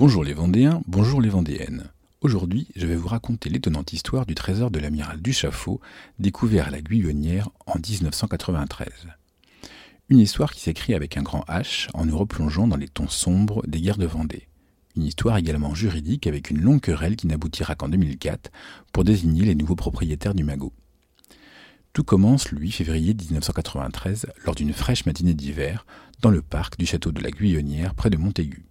Bonjour les Vendéens, bonjour les Vendéennes. Aujourd'hui, je vais vous raconter l'étonnante histoire du trésor de l'amiral Duchaffaut, découvert à la Guyonnière en 1993. Une histoire qui s'écrit avec un grand H en nous replongeant dans les tons sombres des guerres de Vendée. Une histoire également juridique avec une longue querelle qui n'aboutira qu'en 2004 pour désigner les nouveaux propriétaires du magot. Tout commence le 8 février 1993 lors d'une fraîche matinée d'hiver dans le parc du château de la Guyonnière près de Montaigu.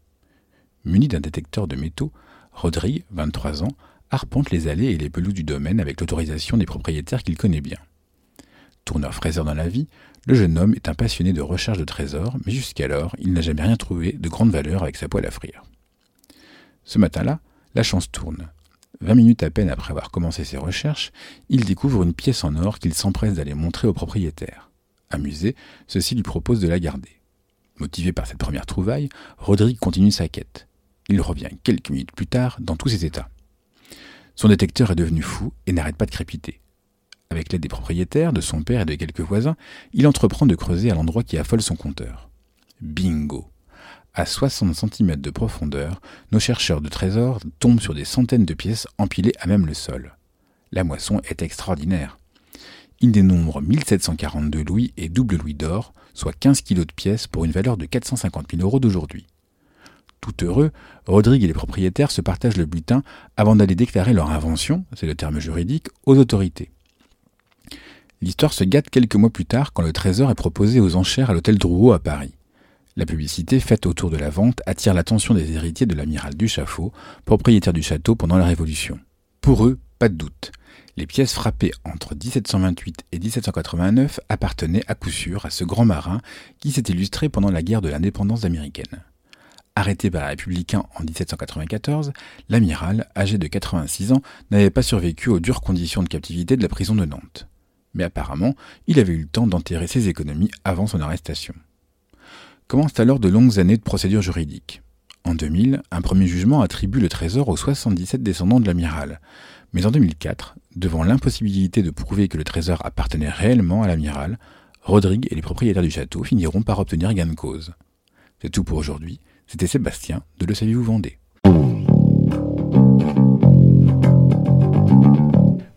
Muni d'un détecteur de métaux, Rodrigue, 23 ans, arpente les allées et les pelouses du domaine avec l'autorisation des propriétaires qu'il connaît bien. Tourneur fraiseur dans la vie, le jeune homme est un passionné de recherche de trésors, mais jusqu'alors, il n'a jamais rien trouvé de grande valeur avec sa poêle à frire. Ce matin-là, la chance tourne. Vingt minutes à peine après avoir commencé ses recherches, il découvre une pièce en or qu'il s'empresse d'aller montrer au propriétaire. Amusé, ceux-ci lui proposent de la garder. Motivé par cette première trouvaille, Rodrigue continue sa quête. Il revient quelques minutes plus tard dans tous ses états. Son détecteur est devenu fou et n'arrête pas de crépiter. Avec l'aide des propriétaires, de son père et de quelques voisins, il entreprend de creuser à l'endroit qui affole son compteur. Bingo À 60 cm de profondeur, nos chercheurs de trésors tombent sur des centaines de pièces empilées à même le sol. La moisson est extraordinaire. Il dénombre 1742 louis et double louis d'or, soit 15 kilos de pièces pour une valeur de 450 000 euros d'aujourd'hui. Tout heureux, Rodrigue et les propriétaires se partagent le butin avant d'aller déclarer leur invention, c'est le terme juridique, aux autorités. L'histoire se gâte quelques mois plus tard quand le trésor est proposé aux enchères à l'hôtel Drouot à Paris. La publicité faite autour de la vente attire l'attention des héritiers de l'amiral Duchaffaut, propriétaire du château pendant la Révolution. Pour eux, pas de doute. Les pièces frappées entre 1728 et 1789 appartenaient à coup sûr à ce grand marin qui s'est illustré pendant la guerre de l'indépendance américaine. Arrêté par les républicains en 1794, l'amiral, âgé de 86 ans, n'avait pas survécu aux dures conditions de captivité de la prison de Nantes. Mais apparemment, il avait eu le temps d'enterrer ses économies avant son arrestation. Commencent alors de longues années de procédures juridiques. En 2000, un premier jugement attribue le trésor aux 77 descendants de l'amiral. Mais en 2004, devant l'impossibilité de prouver que le trésor appartenait réellement à l'amiral, Rodrigue et les propriétaires du château finiront par obtenir gain de cause. C'est tout pour aujourd'hui. C'était Sébastien de Le Saviez-vous Vendée.